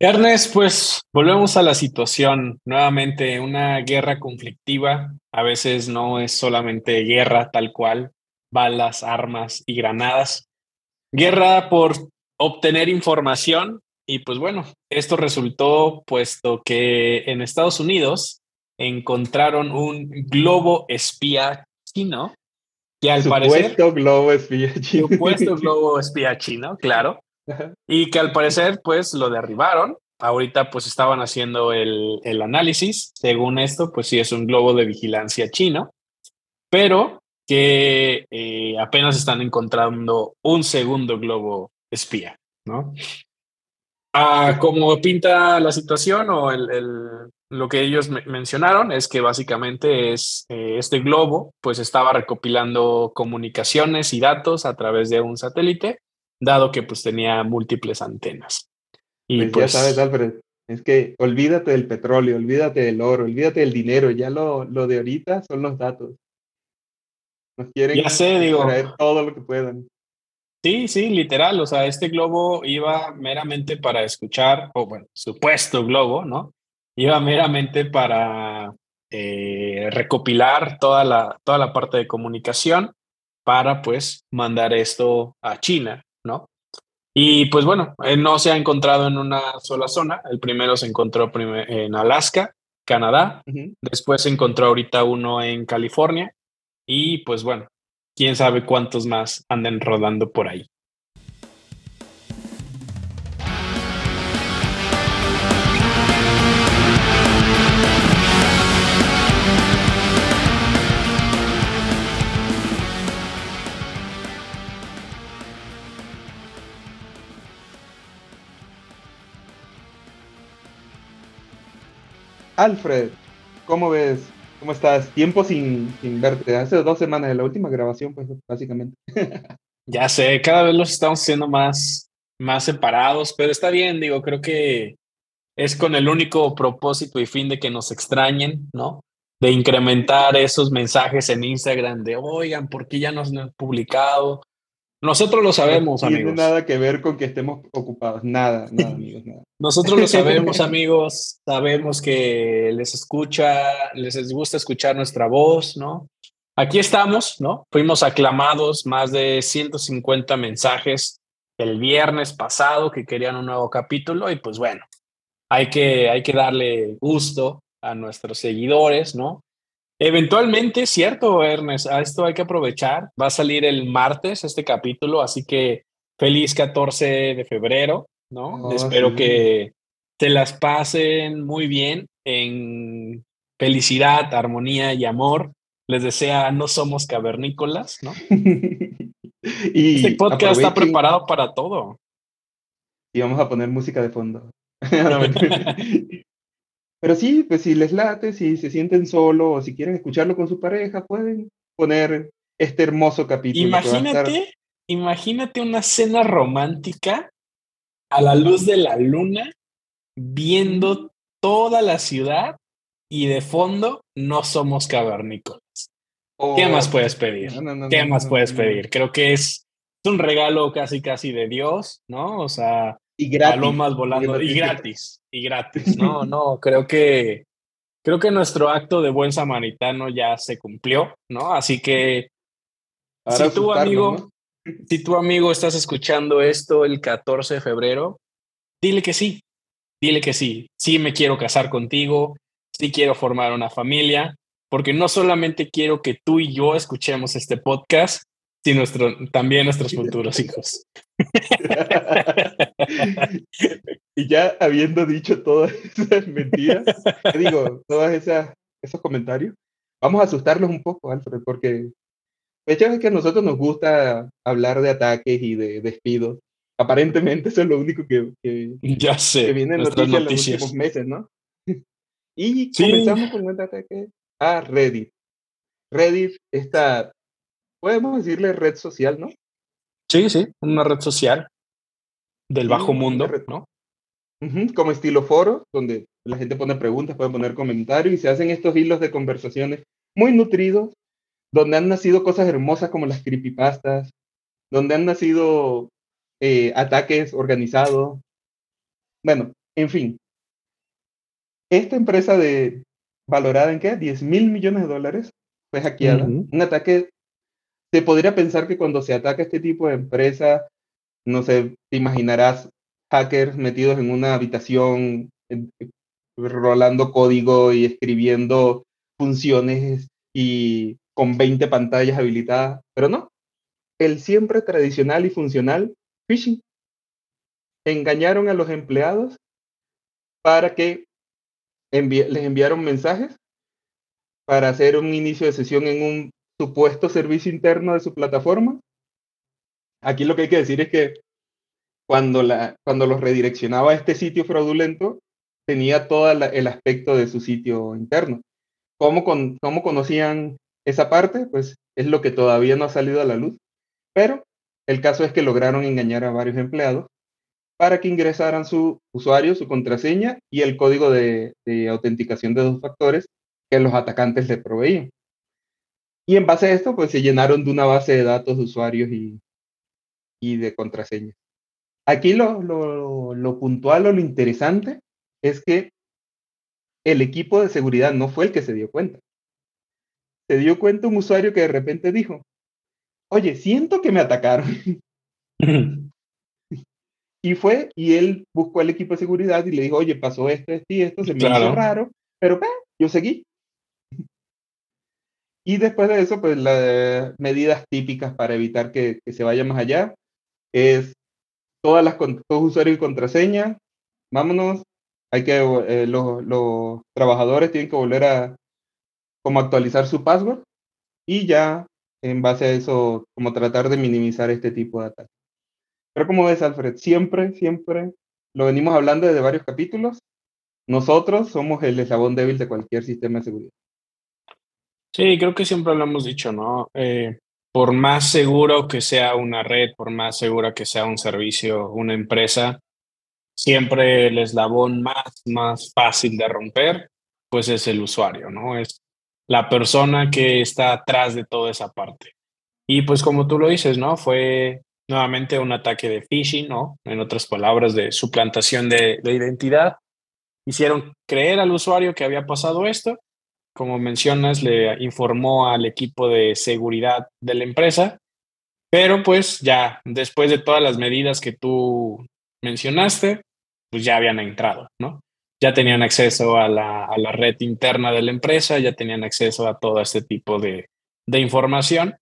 Ernest, pues volvemos a la situación. Nuevamente, una guerra conflictiva. A veces no es solamente guerra tal cual, balas, armas y granadas. Guerra por obtener información. Y pues bueno, esto resultó puesto que en Estados Unidos encontraron un globo espía chino que al supuesto globo espía chino. Supuesto globo espía chino, claro. Y que al parecer pues lo derribaron. Ahorita pues estaban haciendo el, el análisis. Según esto pues sí es un globo de vigilancia chino. Pero que eh, apenas están encontrando un segundo globo espía, ¿no? Ah, como pinta la situación o el, lo que ellos mencionaron es que básicamente es eh, este globo, pues estaba recopilando comunicaciones y datos a través de un satélite, dado que pues tenía múltiples antenas. Y pues, ya pues sabes, Alfred, es que olvídate del petróleo, olvídate del oro, olvídate del dinero, ya lo, lo de ahorita son los datos. Nos quieren ya sé, digo, todo lo que puedan. Sí, sí, literal. O sea, este globo iba meramente para escuchar, o bueno, supuesto globo, ¿no? Iba meramente para eh, recopilar toda la, toda la parte de comunicación para pues mandar esto a China. Y pues bueno, eh, no se ha encontrado en una sola zona. El primero se encontró en Alaska, Canadá. Después se encontró ahorita uno en California. Y pues bueno, quién sabe cuántos más anden rodando por ahí. Alfred, ¿cómo ves ¿Cómo estás? Tiempo sin, sin verte. Hace dos semanas de la última grabación, pues básicamente. ya sé, cada vez los estamos haciendo más, más separados, pero está bien, digo, creo que es con el único propósito y fin de que nos extrañen, ¿no? De incrementar esos mensajes en Instagram de, oigan, ¿por qué ya no han publicado? Nosotros lo sabemos, no tiene nada que ver con que estemos ocupados. Nada, nada, amigos, nada. Nosotros lo sabemos, amigos. Sabemos que les escucha, les gusta escuchar nuestra voz, ¿no? Aquí estamos, ¿no? Fuimos aclamados más de 150 mensajes el viernes pasado que querían un nuevo capítulo y pues bueno, hay que, hay que darle gusto a nuestros seguidores, ¿no? Eventualmente, cierto, Ernest, a esto hay que aprovechar. Va a salir el martes este capítulo, así que feliz 14 de febrero, ¿no? Oh, Espero que te las pasen muy bien en felicidad, armonía y amor. Les desea No Somos Cavernícolas, ¿no? y este podcast está preparado para todo. Y vamos a poner música de fondo. Pero sí, pues si les late, si se sienten solo o si quieren escucharlo con su pareja, pueden poner este hermoso capítulo. Imagínate, imagínate una cena romántica a la luz de la luna, viendo toda la ciudad y de fondo no somos cavernícolas. ¿Qué más puedes pedir? ¿Qué más puedes pedir? Creo que es, es un regalo casi casi de Dios, ¿no? O sea, y gratis. Palomas volando. Y gratis. Y gratis. No, no, creo que creo que nuestro acto de buen samaritano ya se cumplió, ¿no? Así que si tu amigo, si tu amigo estás escuchando esto el 14 de febrero, dile que sí. Dile que sí. Sí me quiero casar contigo, sí quiero formar una familia, porque no solamente quiero que tú y yo escuchemos este podcast, Sí, nuestro, también nuestros futuros hijos. Y ya habiendo dicho todas esas mentiras, digo, todos esos comentarios, vamos a asustarlos un poco, Alfred, porque el hecho es que a nosotros nos gusta hablar de ataques y de despidos. Aparentemente eso es lo único que, ya sé, viene en noticias, en los últimos meses, ¿no? y comenzamos con un ataque a Reddit. Reddit, esta podemos decirle red social, ¿no? Sí, sí, una red social del bajo mundo, ¿no? como estilo foro, donde la gente pone preguntas, puede poner comentarios y se hacen estos hilos de conversaciones muy nutridos, donde han nacido cosas hermosas como las creepypastas, donde han nacido eh, ataques organizados. Bueno, En fin, esta empresa de valorada en qué? 10 mil millones de dólares fue hackeada. Un ataque, se podría pensar que cuando se ataca este tipo de empresa, no sé, te imaginarás hackers metidos en una habitación, rolando código y escribiendo funciones y con 20 pantallas habilitadas, pero no. El siempre tradicional y funcional phishing. Engañaron a los empleados para que les enviaron mensajes para hacer un inicio de sesión en un supuesto servicio interno de su plataforma. Aquí lo que hay que decir es que cuando, la, cuando los redireccionaba a este sitio fraudulento, tenía todo el aspecto de su sitio interno. ¿Cómo, con, ¿Cómo conocían esa parte? Pues es lo que todavía no ha salido a la luz. Pero el caso es que lograron engañar a varios empleados para que ingresaran su usuario, su contraseña y el código de, autenticación de dos factores que los atacantes le proveían. Y en base a esto, pues se llenaron de una base de datos de usuarios y, y de contraseñas. Aquí lo, lo, lo puntual o lo interesante es que el equipo de seguridad no fue el que se dio cuenta. Se dio cuenta un usuario que de repente dijo, oye, siento que me atacaron. y fue, y él buscó al equipo de seguridad y le dijo, oye, pasó esto, esto y esto, se me hizo raro, pero yo seguí. Y después de eso, pues las medidas típicas para evitar que, se vaya más allá es todas las todos usuarios y contraseña, vámonos, hay que, eh, los, los, trabajadores tienen que volver a como actualizar su password y ya en base a eso, como tratar de minimizar este tipo de ataques. Pero como ves, Alfred, siempre, siempre lo venimos hablando desde varios capítulos. Nosotros somos el eslabón débil de cualquier sistema de seguridad. Sí, creo que siempre lo hemos dicho, ¿no? Eh, por más seguro que sea una red, por más segura que sea un servicio, una empresa, siempre el eslabón más, más fácil de romper, pues es el usuario, ¿no? Es la persona que está atrás de toda esa parte. Y pues como tú lo dices, ¿no? Fue nuevamente un ataque de phishing, ¿no? En otras palabras, de suplantación de, de identidad. Hicieron creer al usuario que había pasado esto. Como mencionas, le informó al equipo de seguridad de la empresa, pero pues ya después de todas las medidas que tú mencionaste, pues ya habían entrado, ¿no? Ya tenían acceso a la, a la red interna de la empresa, ya tenían acceso a todo este tipo de, de información.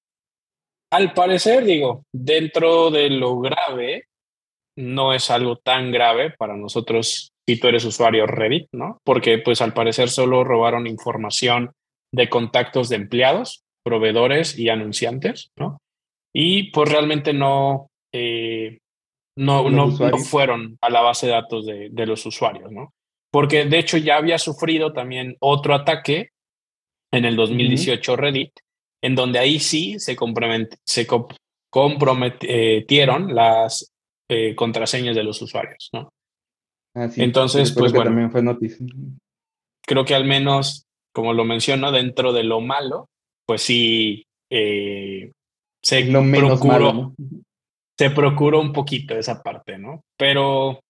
Al parecer, digo, dentro de lo grave, no es algo tan grave para nosotros si tú eres usuario Reddit, ¿no? Porque pues al parecer solo robaron información de contactos de empleados, proveedores y anunciantes, ¿no? Y pues realmente no, eh, no, no, fueron a la base de datos de, de, los usuarios, ¿no? Porque de hecho ya había sufrido también otro ataque en el 2018 Reddit, en donde ahí sí se, se comprometieron las eh, contraseñas de los usuarios, ¿no? Ah, Entonces, pues bueno, también fue noticia. creo que al menos, como lo menciono, dentro de lo malo, pues sí eh, se lo menos procuró, se procuró un poquito esa parte, ¿no? Pero,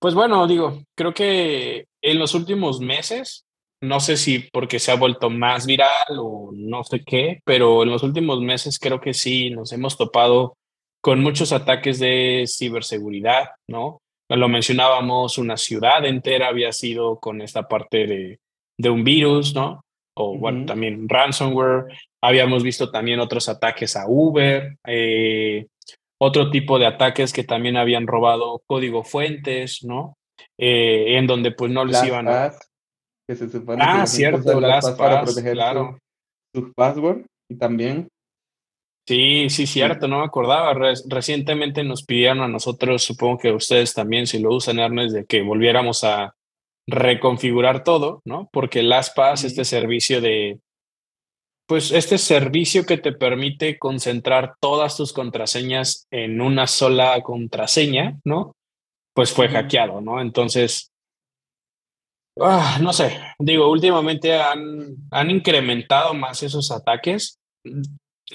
pues bueno, digo, creo que en los últimos meses, no sé si porque se ha vuelto más viral o no sé qué, pero en los últimos meses creo que sí nos hemos topado con muchos ataques de ciberseguridad, ¿no? Lo mencionábamos, una ciudad entera había sido con esta parte de, de un virus, ¿no? O bueno, también ransomware. Habíamos visto también otros ataques a Uber. Eh, otro tipo de ataques que también habían robado código fuentes, ¿no? Eh, en donde pues no les iban a... que se supone ah, cierto, las para proteger claro. sus passwords y también... Sí, sí, cierto, no me acordaba. recientemente nos pidieron a nosotros, supongo que ustedes también, si lo usan, Ernest, de que volviéramos a reconfigurar todo, ¿no? Porque LastPass, este servicio de pues este servicio que te permite concentrar todas tus contraseñas en una sola contraseña, ¿no? Pues fue hackeado, ¿no? Entonces, ah, no sé, digo, últimamente han, han incrementado más esos ataques.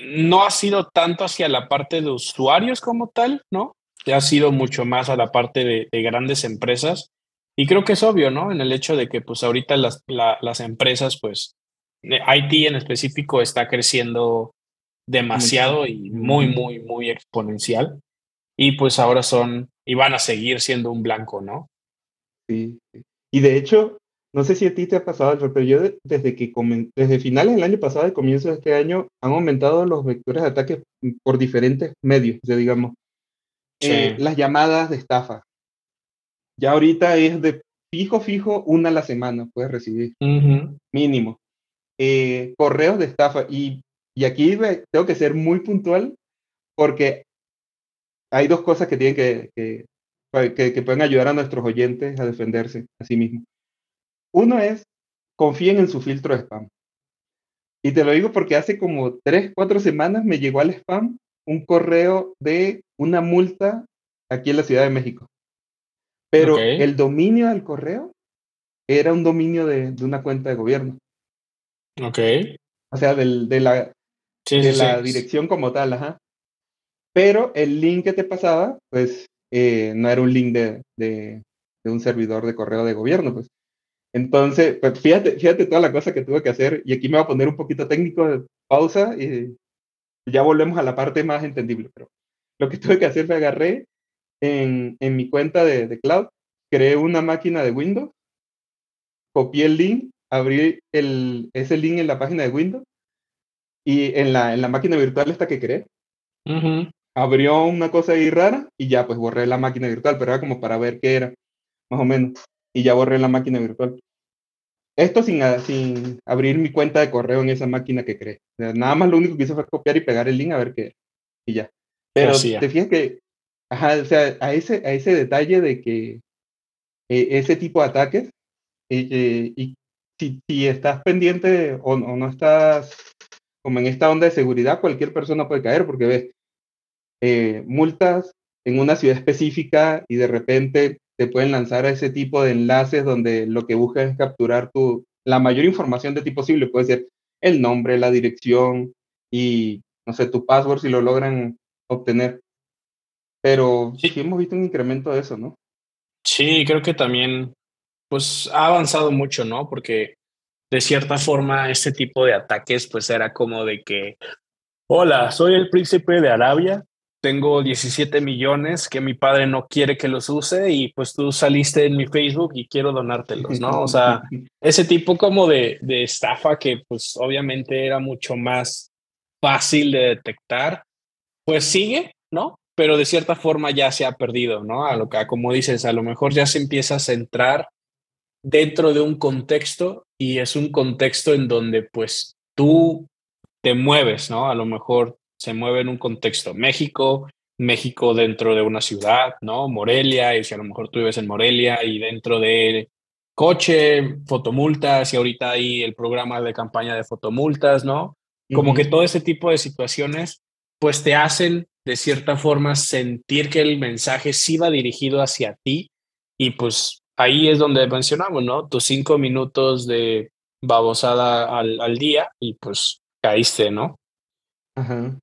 No ha sido tanto hacia la parte de usuarios como tal, ¿no? Ha sido mucho más a la parte de, de grandes empresas Y creo que es obvio, ¿no? En el hecho de que pues ahorita las, las empresas, pues IT en específico está creciendo demasiado y muy, muy, muy exponencial. Y pues ahora son, y van a seguir siendo un blanco, ¿no? Sí. Y de hecho, no sé si a ti te ha pasado, pero yo desde que desde finales del año pasado y comienzo de este año han aumentado los vectores de ataque por diferentes medios, digamos. Eh, las llamadas de estafa. Ya ahorita es de fijo, fijo, una a la semana puedes recibir, mínimo. Eh, correos de estafa. Y, y aquí tengo que ser muy puntual porque hay dos cosas que tienen que, que, que, pueden ayudar a nuestros oyentes a defenderse a sí mismos. Uno es, confíen en su filtro de spam. Y te lo digo porque hace como tres, cuatro semanas me llegó al spam un correo de una multa aquí en la Ciudad de México. Pero el dominio del correo era un dominio de, una cuenta de gobierno. Ok. O sea, del, de la, de la dirección como tal, ajá. Pero el link que te pasaba, pues, eh, no era un link de, de, un servidor de correo de gobierno, pues. Entonces, pues fíjate, fíjate toda la cosa que tuve que hacer, y aquí me voy a poner un poquito técnico de pausa y ya volvemos a la parte más entendible, pero lo que tuve que hacer fue agarré en, en mi cuenta de, de, cloud, creé una máquina de Windows, copié el link, abrí el, ese link en la página de Windows y en la, en la máquina virtual esta que creé, abrió una cosa ahí rara y ya pues borré la máquina virtual, pero era como para ver qué era, más o menos, y ya borré la máquina virtual. Esto sin, sin abrir mi cuenta de correo en esa máquina que creé. Nada más lo único que hice fue copiar y pegar el link a ver qué Y ya. Pero te fijas que, ajá, o sea, a ese, a ese detalle de que eh, ese tipo de ataques, eh, y si, si, estás pendiente o, o, no estás como en esta onda de seguridad, cualquier persona puede caer porque ves eh, multas en una ciudad específica y de repente te pueden lanzar a ese tipo de enlaces donde lo que busca es capturar tu, la mayor información de ti posible. Puede ser el nombre, la dirección y, no sé, tu password si lo logran obtener. Pero sí. hemos visto un incremento de eso, ¿no? Sí, creo que también, pues ha avanzado mucho, ¿no? Porque de cierta forma este tipo de ataques, pues era como de que, hola, soy el príncipe de Arabia, tengo 17 millones que mi padre no quiere que los use y pues tú saliste en mi Facebook y quiero donártelos, ¿no? O sea, ese tipo como de, de estafa que pues obviamente era mucho más fácil de detectar, pues sigue, ¿no? Pero de cierta forma ya se ha perdido, ¿no? A lo que, como dices, a lo mejor ya se empieza a centrar dentro de un contexto y es un contexto en donde pues tú te mueves, ¿no? A lo mejor se mueve en un contexto México, México dentro de una ciudad, ¿no? Morelia, y si a lo mejor tú vives en Morelia y dentro de coche, fotomultas, y ahorita hay el programa de campaña de fotomultas, ¿no? Como que todo ese tipo de situaciones, pues te hacen de cierta forma sentir que el mensaje sí va dirigido hacia ti y pues ahí es donde mencionamos, ¿no? Tus cinco minutos de babosada al, al día y pues caíste, ¿no? Ajá.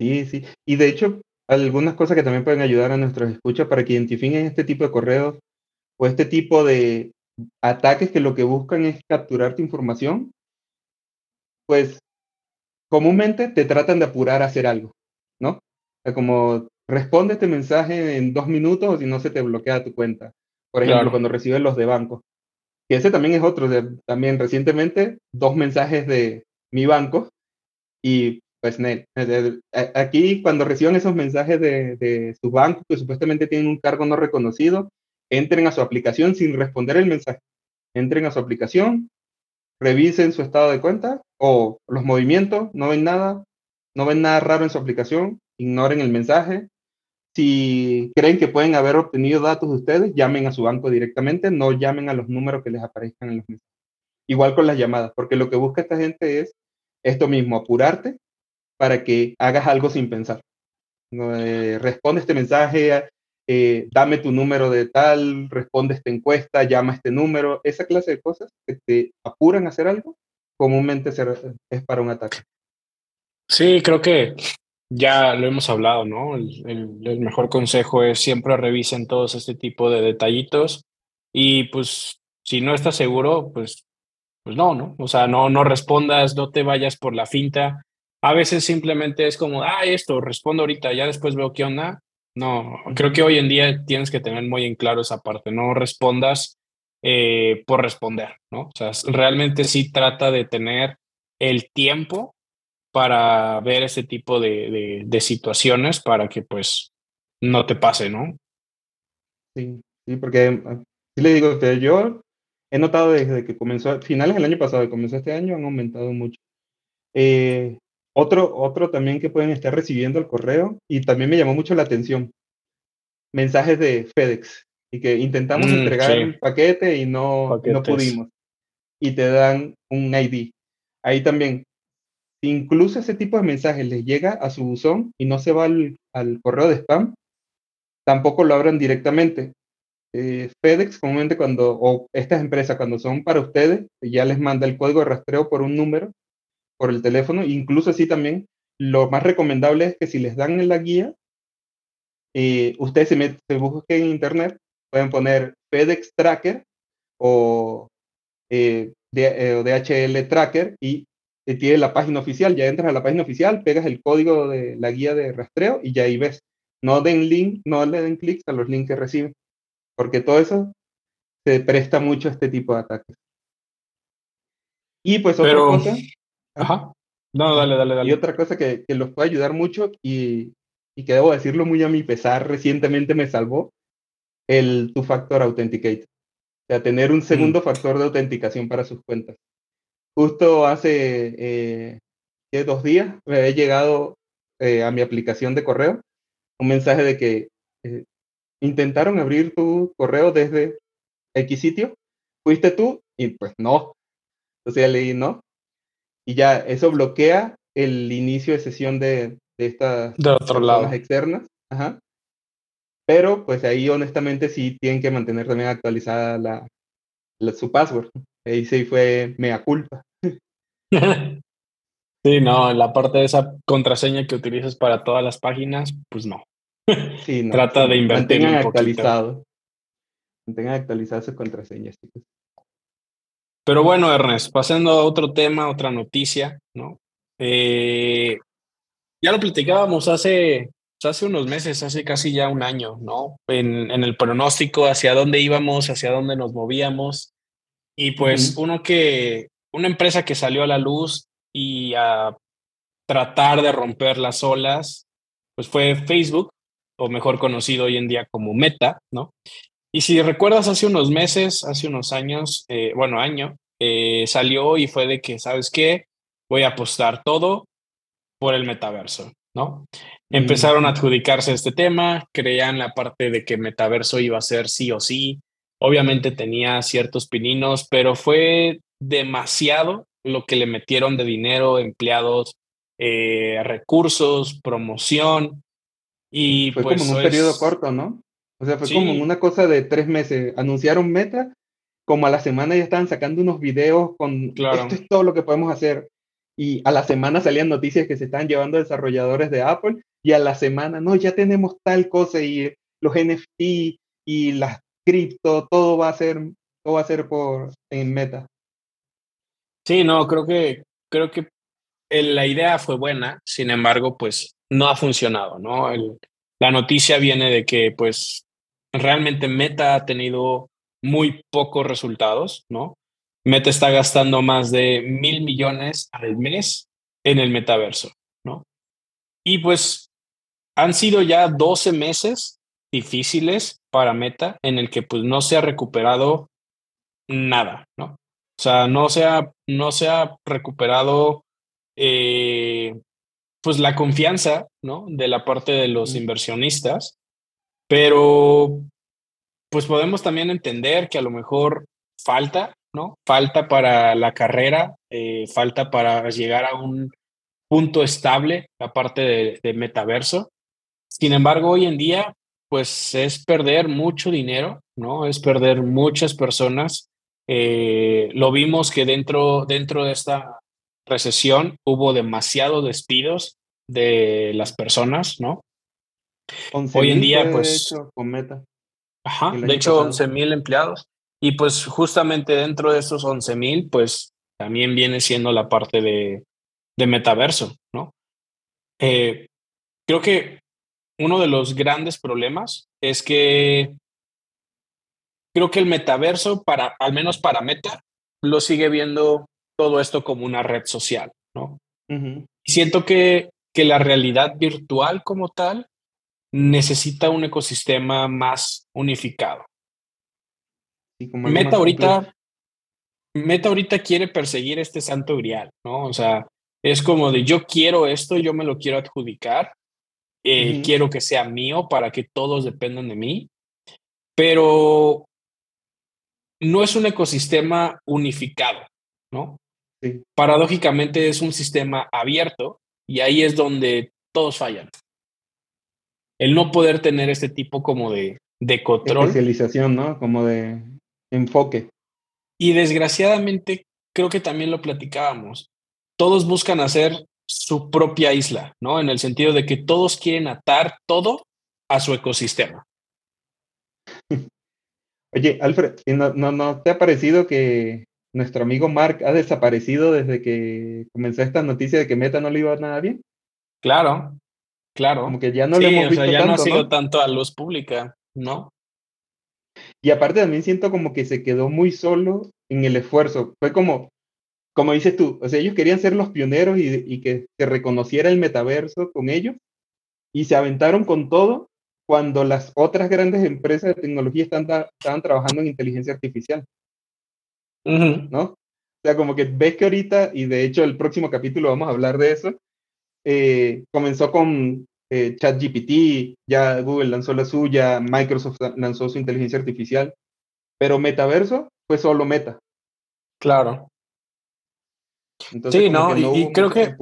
Sí, sí. Y de hecho, algunas cosas que también pueden ayudar a nuestros escuchas para que identifiquen este tipo de correos o este tipo de ataques que lo que buscan es capturar tu información, pues comúnmente te tratan de apurar a hacer algo, ¿no? O sea, como responde este mensaje en dos minutos o si no se te bloquea tu cuenta. Por ejemplo, cuando recibes los de banco. Y ese también es otro. De, también recientemente, dos mensajes de mi banco y pues aquí cuando reciban esos mensajes de, de, su banco que supuestamente tienen un cargo no reconocido, entren a su aplicación sin responder el mensaje. Entren a su aplicación, revisen su estado de cuenta o los movimientos, no ven nada, no ven nada raro en su aplicación, ignoren el mensaje. Si creen que pueden haber obtenido datos de ustedes, llamen a su banco directamente, no llamen a los números que les aparezcan en los mensajes. Igual con las llamadas, porque lo que busca esta gente es esto mismo, apurarte para que hagas algo sin pensar. Eh, responde este mensaje, eh, dame tu número de tal, responde esta encuesta, llama este número, esa clase de cosas que te apuran a hacer algo, comúnmente es para un ataque. Sí, creo que ya lo hemos hablado, ¿no? El, el, mejor consejo es siempre revisen todos este tipo de detallitos Y pues si no estás seguro, pues, pues no, ¿no? O sea, no, no respondas, no te vayas por la finta. A veces simplemente es como, ah, esto, respondo ahorita, ya después veo qué onda. No, creo que hoy en día tienes que tener muy en claro esa parte, no respondas eh, por responder, ¿no? O sea, realmente sí trata de tener el tiempo para ver ese tipo de, de, situaciones para que pues no te pase, ¿no? Sí, sí, porque sí le digo que yo he notado desde que comenzó, finales del año pasado y comenzó este año, han aumentado mucho. Eh, otro, otro también que pueden estar recibiendo el correo y también me llamó mucho la atención, mensajes de FedEx y que intentamos mm, entregar el paquete y no, no pudimos. Y te dan un ID. Ahí también, incluso ese tipo de mensajes les llega a su buzón y no se va al, al correo de spam, tampoco lo abran directamente. Eh, FedEx comúnmente cuando, o estas empresas cuando son para ustedes, ya les manda el código de rastreo por un número por el teléfono. Incluso así también, lo más recomendable es que si les dan en la guía, eh, ustedes se, se busquen en internet, pueden poner FedEx Tracker o eh, DHL eh, Tracker y tiene la página oficial. Ya entras a la página oficial, pegas el código de la guía de rastreo y ya ahí ves. No den link, no le den clics a los links que reciben, porque todo eso se presta mucho a este tipo de ataques. Y pues otra cosa Ajá. No, dale, dale, dale. Y otra cosa que, que los puede ayudar mucho y, y, que debo decirlo muy a mi pesar, recientemente me salvó el two-factor authenticate. O sea, tener un segundo mm. factor de autenticación para sus cuentas. Justo hace eh, dos días me he llegado eh, a mi aplicación de correo un mensaje de que eh, intentaron abrir tu correo desde X sitio. ¿Fuiste tú? Y pues no. Entonces ya leí no y ya eso bloquea el inicio de sesión de, de estas de otro lado. externas. Ajá. Pero pues ahí honestamente sí tienen que mantener también actualizada la, su password. Ahí sí fue mea culpa. sí, no, la parte de esa contraseña que utilizas para todas las páginas, pues no. Sí, no Trata de invertir mantengan un actualizado. Mantengan actualizadas sus contraseñas, chicos. Pero bueno, Ernest, pasando a otro tema, otra noticia, ¿no? Eh, ya lo platicábamos hace, hace unos meses, hace casi ya un año, ¿no? En, en el pronóstico hacia dónde íbamos, hacia dónde nos movíamos. Y pues uno que, una empresa que salió a la luz y a tratar de romper las olas, pues fue Facebook, o mejor conocido hoy en día como Meta, ¿no? Y si recuerdas, hace unos meses, hace unos años, eh, bueno, año, eh, salió y fue de que, ¿sabes qué? Voy a apostar todo por el metaverso, ¿no? Empezaron a adjudicarse este tema, creían la parte de que metaverso iba a ser sí o sí. Obviamente tenía ciertos pininos, pero fue demasiado lo que le metieron de dinero, empleados, eh, recursos, promoción. Y fue pues como en un periodo corto, ¿no? O sea, fue como una cosa de tres meses. Anunciaron meta, como a la semana ya estaban sacando unos videos con esto es todo lo que podemos hacer. Y a la semana salían noticias que se están llevando desarrolladores de Apple y a la semana, no, ya tenemos tal cosa y los NFT y las cripto, todo va a ser, todo va a ser por en meta. Sí, no, creo que, creo que la idea fue buena, sin embargo, pues no ha funcionado, ¿no? la noticia viene de que pues realmente Meta ha tenido muy pocos resultados, ¿no? Meta está gastando más de mil millones al mes en el metaverso, ¿no? Y pues han sido ya 12 meses difíciles para Meta en el que pues no se ha recuperado nada, ¿no? O sea, no se ha, no se ha recuperado eh, pues la confianza, ¿no? De la parte de los inversionistas pero, pues podemos también entender que a lo mejor falta, ¿no? Falta para la carrera, eh, falta para llegar a un punto estable, la parte de, metaverso. Sin embargo, hoy en día, pues es perder mucho dinero, ¿no? Es perder muchas personas. Eh, lo vimos que dentro, dentro de esta recesión hubo demasiados despidos de las personas, ¿no? Hoy en día, pues. con Meta. Ajá, de hecho, 11 mil empleados. Y pues justamente dentro de estos 11.000, pues también viene siendo la parte de, de metaverso, ¿no? Eh, creo que uno de los grandes problemas es que creo que el metaverso, para, al menos para Meta, lo sigue viendo todo esto como una red social, ¿no? Siento que, que la realidad virtual como tal necesita un ecosistema más unificado. Meta ahorita, Meta ahorita quiere perseguir este santo grial, ¿no? O sea, es como de yo quiero esto, yo me lo quiero adjudicar, eh, quiero que sea mío para que todos dependan de mí, pero no es un ecosistema unificado, ¿no? Paradójicamente es un sistema abierto y ahí es donde todos fallan. El no poder tener este tipo como de, de control. Especialización, ¿no? Como de enfoque. Y desgraciadamente, creo que también lo platicábamos, todos buscan hacer su propia isla, ¿no? En el sentido de que todos quieren atar todo a su ecosistema. Oye, Alfred, ¿no, no, no te ha parecido que nuestro amigo Mark ha desaparecido desde que comenzó esta noticia de que Meta no le iba nada bien? Claro, claro. Como que ya no le hemos visto ya tanto, no ha sido tanto a luz pública, ¿no? Y aparte también siento como que se quedó muy solo en el esfuerzo. Fue como, como dices tú, o sea, ellos querían ser los pioneros y, que se reconociera el metaverso con ellos y se aventaron con todo cuando las otras grandes empresas de tecnología están, estaban trabajando en inteligencia artificial. ¿No? O sea, como que ves que ahorita, y de hecho el próximo capítulo vamos a hablar de eso, eh, comenzó con eh, ChatGPT, ya Google lanzó la suya, Microsoft lanzó su inteligencia artificial, pero metaverso fue solo meta. Claro. sí, no, y, creo que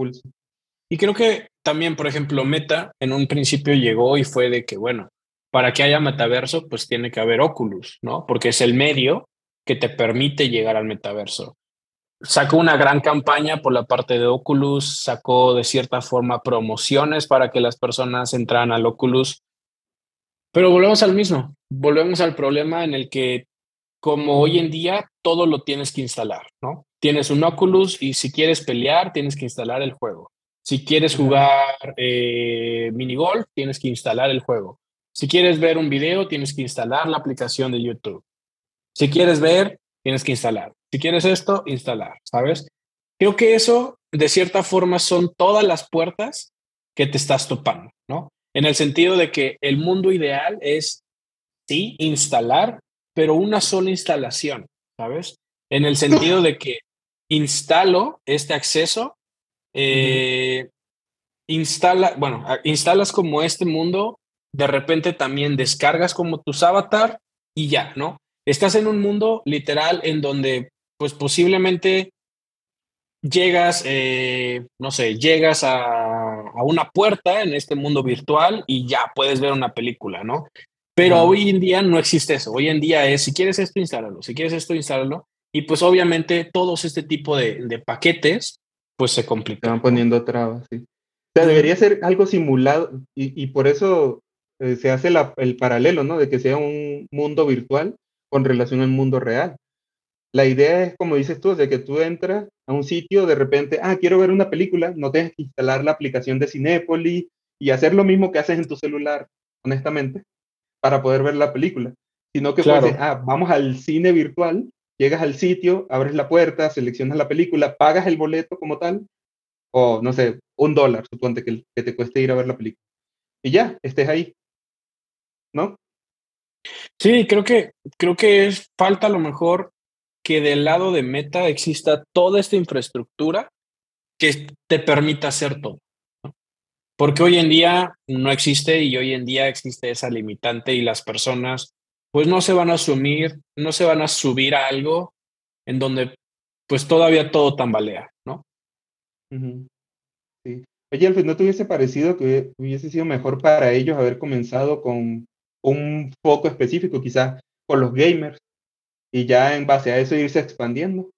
y creo que también, por ejemplo, Meta en un principio llegó y fue de que, bueno, para que haya metaverso, pues tiene que haber Oculus, ¿no? Porque es el medio que te permite llegar al metaverso. Sacó una gran campaña por la parte de Oculus, sacó de cierta forma promociones para que las personas entraran al Oculus. Pero volvemos al mismo, volvemos al problema en el que como hoy en día todo lo tienes que instalar, ¿no? Tienes un Oculus y si quieres pelear, tienes que instalar el juego. Si quieres jugar eh, minigolf, tienes que instalar el juego. Si quieres ver un video, tienes que instalar la aplicación de YouTube. Si quieres ver, tienes que instalar. Si quieres esto, instalar, ¿sabes? Creo que eso, de cierta forma, son todas las puertas que te estás topando, ¿no? En el sentido de que el mundo ideal es, sí, instalar pero una sola instalación, ¿sabes? En el sentido de que instalo este acceso, eh, instala, bueno, instalas como este mundo, de repente también descargas como tus avatar y ya, ¿no? Estás en un mundo literal en donde, pues posiblemente llegas, eh, no sé, llegas a, a, una puerta en este mundo virtual y ya puedes ver una película, ¿no? Pero hoy en día no existe eso. Hoy en día es, si quieres esto, instálalo. Si quieres esto, instálalo. Y pues obviamente todos este tipo de, de paquetes, pues se complican. van poniendo trabas, sí. O sea, debería ser algo simulado y, y por eso eh, se hace la, el paralelo, ¿no? De que sea un mundo virtual con relación al mundo real. La idea es, como dices tú, de que tú entras a un sitio, de repente, ah, quiero ver una película, no tienes que instalar la aplicación de Cinépolis y hacer lo mismo que haces en tu celular, honestamente para poder ver la película, sino que claro. ah, vamos al cine virtual, llegas al sitio, abres la puerta, seleccionas la película, pagas el boleto como tal, o no sé, un dólar, suponte que, que te cueste ir a ver la película. Y ya, estés ahí. ¿No? Sí, creo que, creo que es falta a lo mejor que del lado de Meta exista toda esta infraestructura que te permita hacer todo. Porque hoy en día no existe y hoy en día existe esa limitante y las personas pues no se van a asumir, no se van a subir a algo en donde pues todavía todo tambalea, ¿no? Sí. Oye, Alfred, ¿no te hubiese parecido que hubiese sido mejor para ellos haber comenzado con un foco específico, quizás con los gamers, y ya en base a eso irse expandiendo?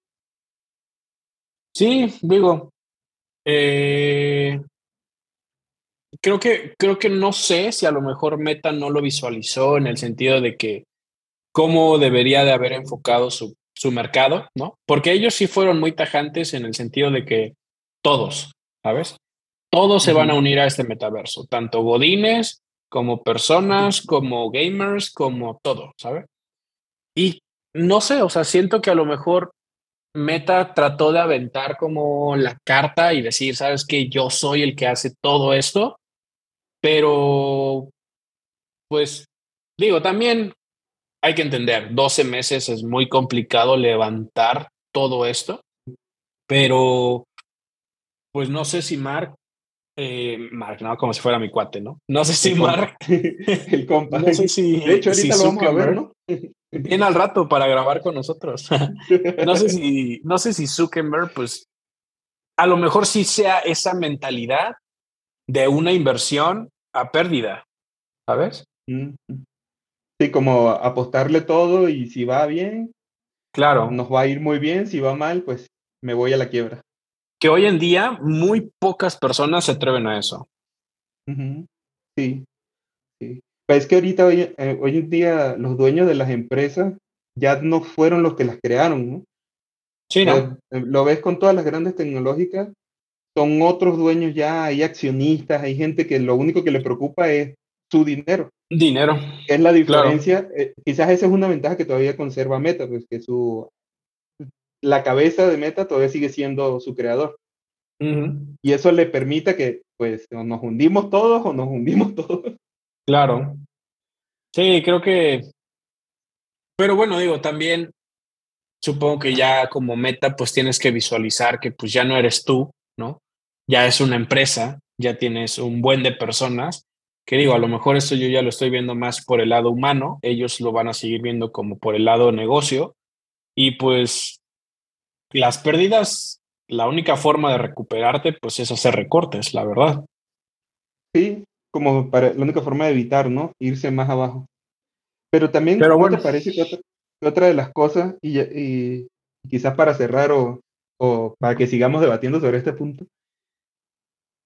Sí, digo, eh, creo que, creo que no sé si a lo mejor Meta no lo visualizó en el sentido de que cómo debería de haber enfocado su, su mercado, ¿no? Porque ellos sí fueron muy tajantes en el sentido de que todos, ¿sabes? Todos se van a unir a este metaverso, tanto godines como personas, como gamers, como todo, ¿sabes? Y no sé, o sea, siento que a lo mejor Meta trató de aventar como la carta y decir, sabes que yo soy el que hace todo esto, pero pues digo, también hay que entender, 12 meses es muy complicado levantar todo esto, pero pues no sé si Mark, eh, Mark, no, como si fuera mi cuate, ¿no? No sé si Mark, el compa. no sé si, de hecho, ahorita si lo vamos a ver, ¿no? Viene al rato para grabar con nosotros. no sé si, no sé si Zuckerberg, pues, a lo mejor sí sea esa mentalidad de una inversión a pérdida, ¿sabes? Sí, como apostarle todo y si va bien, Claro, nos va a ir muy bien, si va mal, pues me voy a la quiebra. Que hoy en día muy pocas personas se atreven a eso. Sí, sí. Pero es que ahorita, hoy, eh, hoy en día, los dueños de las empresas ya no fueron los que las crearon, ¿no? Sí, ¿no? sea, eh, lo ves con todas las grandes tecnológicas, son otros dueños ya, hay accionistas, hay gente que lo único que le preocupa es su dinero. Dinero. Es la Claro. diferencia, eh, quizás esa es una ventaja que todavía conserva Meta, pues que su la cabeza de Meta todavía sigue siendo su creador. Y eso le permite que, pues, o nos hundimos todos o nos hundimos todos. Claro. Sí, creo que. Pero bueno, digo, también supongo que ya como meta, pues tienes que visualizar que pues ya no eres tú, ¿no? Ya es una empresa, ya tienes un buen de personas. Que digo, a lo mejor esto yo ya lo estoy viendo más por el lado humano, ellos lo van a seguir viendo como por el lado negocio. Y pues las pérdidas, la única forma de recuperarte, pues es hacer recortes, la verdad. Sí, como para la única forma de evitar, ¿no? Irse más abajo. Pero también, Pero ¿no bueno. te parece que otra, que otra de las cosas, y, y quizás para cerrar o, o para que sigamos debatiendo sobre este punto,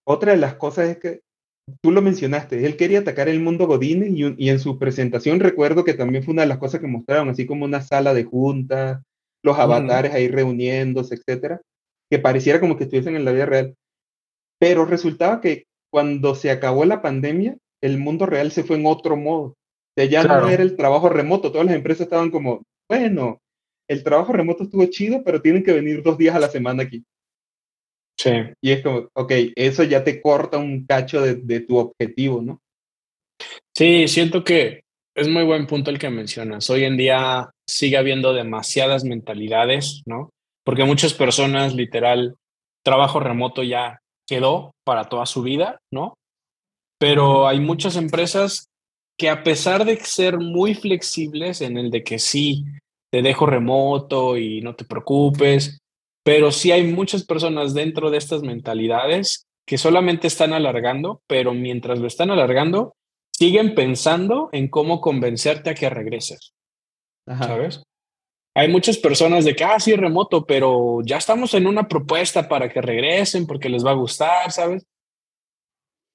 otra de las cosas es que tú lo mencionaste, él quería atacar el mundo Godínez y, y en su presentación recuerdo que también fue una de las cosas que mostraron, así como una sala de juntas, los avatares ahí reuniéndose, etcétera, que pareciera como que estuviesen en la vida real. Pero resultaba que cuando se acabó la pandemia, el mundo real se fue en otro modo. O sea, ya Claro. no era el trabajo remoto, todas las empresas estaban como, bueno, el trabajo remoto estuvo chido, pero tienen que venir dos días a la semana aquí. Sí. Y es como, ok, eso ya te corta un cacho de, de tu objetivo, ¿no? Sí, siento que es muy buen punto el que mencionas. Hoy en día sigue habiendo demasiadas mentalidades, ¿no? Porque muchas personas, literal, trabajo remoto ya quedó para toda su vida, ¿no? Pero hay muchas empresas que a pesar de ser muy flexibles en el de que sí, te dejo remoto y no te preocupes, pero sí hay muchas personas dentro de estas mentalidades que solamente están alargando, pero mientras lo están alargando, siguen pensando en cómo convencerte a que regreses, Ajá. ¿sabes? Hay muchas personas de que, ah, sí, remoto, pero ya estamos en una propuesta para que regresen porque les va a gustar, ¿sabes?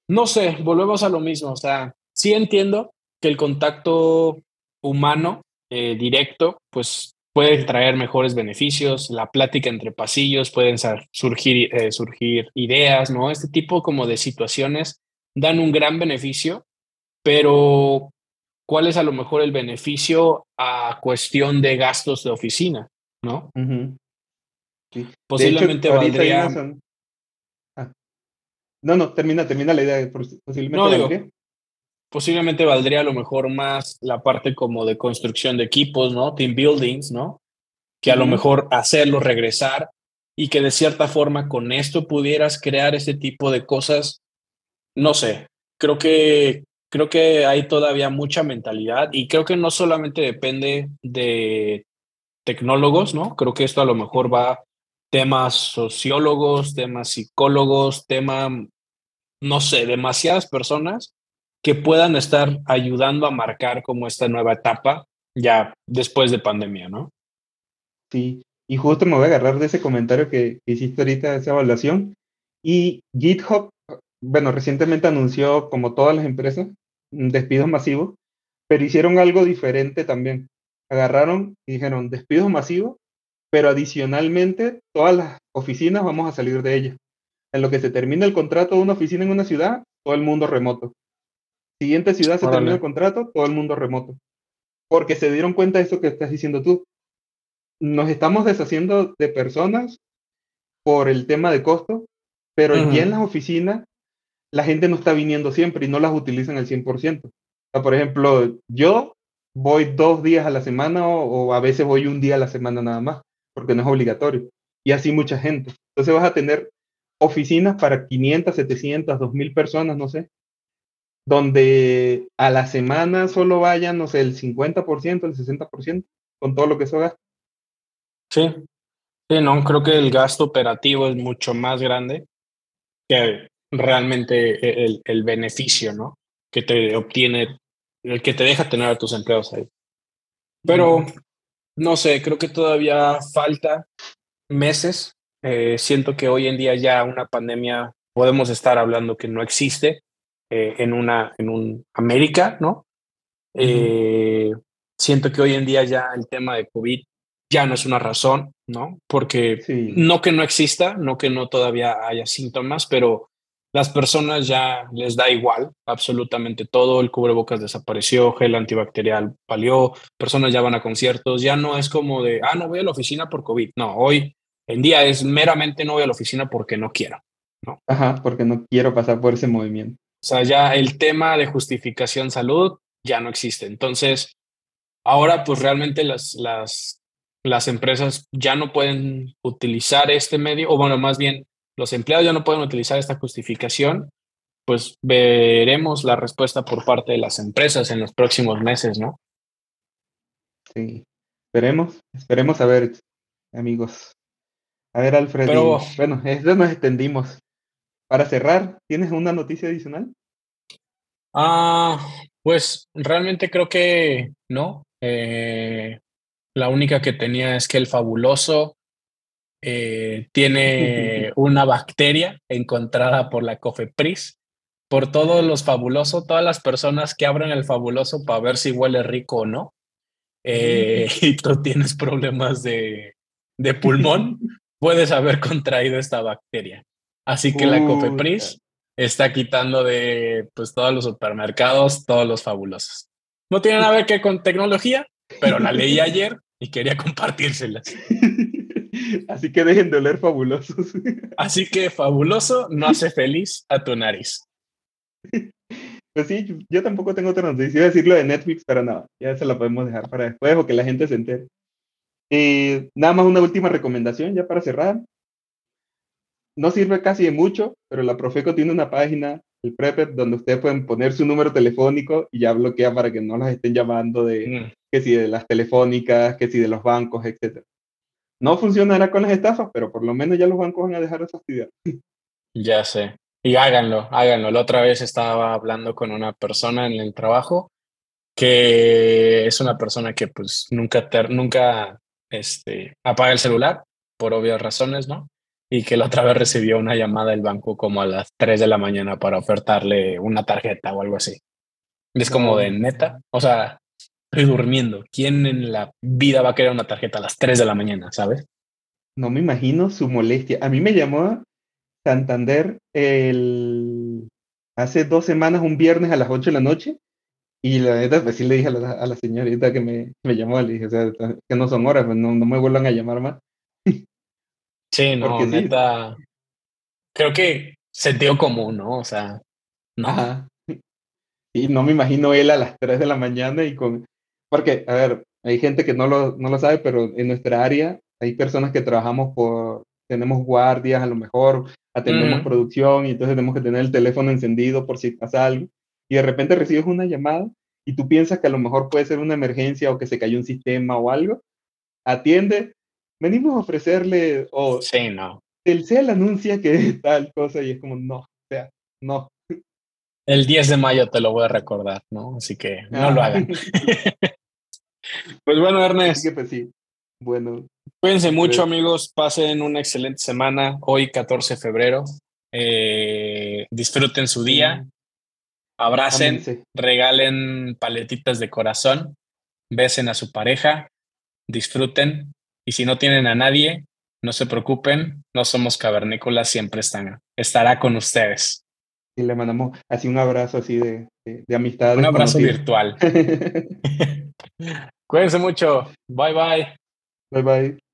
No sé, volvemos a lo mismo, o sea, sí entiendo que el contacto humano eh, directo, pues puede traer mejores beneficios, la plática entre pasillos, pueden surgir, eh, surgir ideas, ¿no? Este tipo como de situaciones dan un gran beneficio, pero ¿cuál es a lo mejor el beneficio a cuestión de gastos de oficina, ¿no? Ujú. Sí. De Posiblemente hecho, valdría... una Ah. No, no, termina, termina la idea. pos- Posiblemente No, digo, valdría. posiblemente valdría a lo mejor más la parte como de construcción de equipos, ¿no? Team buildings, ¿no? Que a lo mejor hacerlo regresar y que de cierta forma con esto pudieras crear ese tipo de cosas. No sé, creo que creo que hay todavía mucha mentalidad y creo que no solamente depende de tecnólogos, ¿no? Creo que esto a lo mejor va temas sociólogos, temas psicólogos, tema, no sé, demasiadas personas que puedan estar ayudando a marcar como esta nueva etapa ya después de pandemia, ¿no? Sí, y justo me voy a agarrar de ese comentario que, que hiciste ahorita, esa evaluación. Y GitHub, bueno, recientemente anunció, como todas las empresas, despidos masivos, pero hicieron algo diferente también. agarraron y dijeron despidos masivos, pero adicionalmente todas las oficinas vamos a salir de ellas. En lo que se termina el contrato de una oficina en una ciudad, todo el mundo remoto. Siguiente ciudad se termina el contrato, todo el mundo remoto. Porque se dieron cuenta de eso que estás diciendo tú. Nos estamos deshaciendo de personas por el tema de costo, pero ya en las oficinas la gente no está viniendo siempre y no las utilizan al 100%. por ejemplo, yo voy dos días a la semana o, a veces voy un día a la semana nada más, porque no es obligatorio. Y así mucha gente. Entonces vas a tener oficinas para 500, 700, 2000 personas, no sé, donde a la semana solo vayan, no sé, el 50%, el 60%, con todo lo que eso gasta. Sí, sí, no, creo que el gasto operativo es mucho más grande que realmente el, el beneficio, ¿no? Que te obtiene, el que te deja tener a tus empleados ahí. Pero, no sé, creo que todavía falta meses. Eh, siento que hoy en día ya una pandemia podemos estar hablando que no existe eh, en una en un América, ¿no? Eh, siento que hoy en día ya el tema de COVID ya no es una razón, ¿no? Porque no que no exista, no que no todavía haya síntomas, pero las personas ya les da igual absolutamente todo, el cubrebocas desapareció, gel antibacterial valió, personas ya van a conciertos, ya no es como de, ah, no voy a la oficina por COVID, no, hoy en día es meramente no voy a la oficina porque no quiero, ¿no? Ajá, porque no quiero pasar por ese movimiento. O sea, ya el tema de justificación salud ya no existe. Entonces, ahora pues realmente las, las, las empresas ya no pueden utilizar este medio, o bueno, más bien los empleados ya no pueden utilizar esta justificación, pues veremos la respuesta por parte de las empresas en los próximos meses, ¿no? Sí, esperemos, esperemos a ver, amigos. A ver, Alfred. bueno, eso nos extendimos. Para cerrar, ¿tienes una noticia adicional? Ah, pues realmente creo que no. Eh, la única que tenía es que el fabuloso eh, tiene una bacteria encontrada por la COFEPRIS. Por todos los fabulosos, todas las personas que abren el fabuloso para ver si huele rico o no, eh, y tú tienes problemas de, de pulmón, puedes haber contraído esta bacteria. Así que la COFEPRIS está quitando de pues, todos los supermercados todos los fabulosos. No tiene nada que ver con tecnología, pero la leí ayer y quería compartírselas. Así que dejen de oler fabulosos. Así que fabuloso no hace feliz a tu nariz. Pues sí, yo tampoco tengo otra noticia. Iba a decirlo de Netflix, pero no, ya se la podemos dejar para después o que la gente se entere. Eh, nada más una última recomendación ya para cerrar no sirve casi de mucho, pero la Profeco tiene una página, el Prepper, donde ustedes pueden poner su número telefónico y ya bloquea para que no las estén llamando de mm. que si de las telefónicas, que si de los bancos, etc. No funcionará con las estafas, pero por lo menos ya los bancos van a dejar esa actividad. Ya sé. Y háganlo, háganlo. La otra vez estaba hablando con una persona en el trabajo que es una persona que pues nunca, nunca este, apaga el celular por obvias razones, ¿no? y que la otra vez recibió una llamada del banco como a las 3 de la mañana para ofertarle una tarjeta o algo así. Es como de neta, o sea, estoy durmiendo. ¿Quién en la vida va a querer una tarjeta a las 3 de la mañana, sabes? No me imagino su molestia. A mí me llamó Santander el... hace dos semanas, un viernes a las 8 de la noche, y la neta, pues sí le dije a la, señorita que me, me, llamó, le dije, o sea, que no son horas, pues no, no me vuelvan a llamar más. Sí, no, neta. Creo que sentido común, ¿no? O sea, no. Y no me imagino él a las 3 de la mañana y con. Porque, a ver, hay gente que no lo, no lo sabe, pero en nuestra área hay personas que trabajamos por. Tenemos guardias, a lo mejor atendemos producción y entonces tenemos que tener el teléfono encendido por si pasa algo. Y de repente recibes una llamada y tú piensas que a lo mejor puede ser una emergencia o que se cayó un sistema o algo. Atiende, venimos a ofrecerle, o sí, no. el CEL anuncia que tal cosa y es como, no, o sea, no. El 10 de mayo te lo voy a recordar, ¿no? Así que no lo hagan. pues bueno, Ernest. pues sí. Bueno. Cuídense mucho, pues amigos. Pasen una excelente semana. Hoy, 14 de febrero. Eh, disfruten su día. Abracen, regalen paletitas de corazón besen a su pareja, disfruten y si no tienen a nadie, no se preocupen, no somos cavernícolas, siempre están, estará con ustedes. Y le mandamos así un abrazo así de, de, amistad. Un abrazo virtual. Cuídense mucho. Bye bye. Bye bye.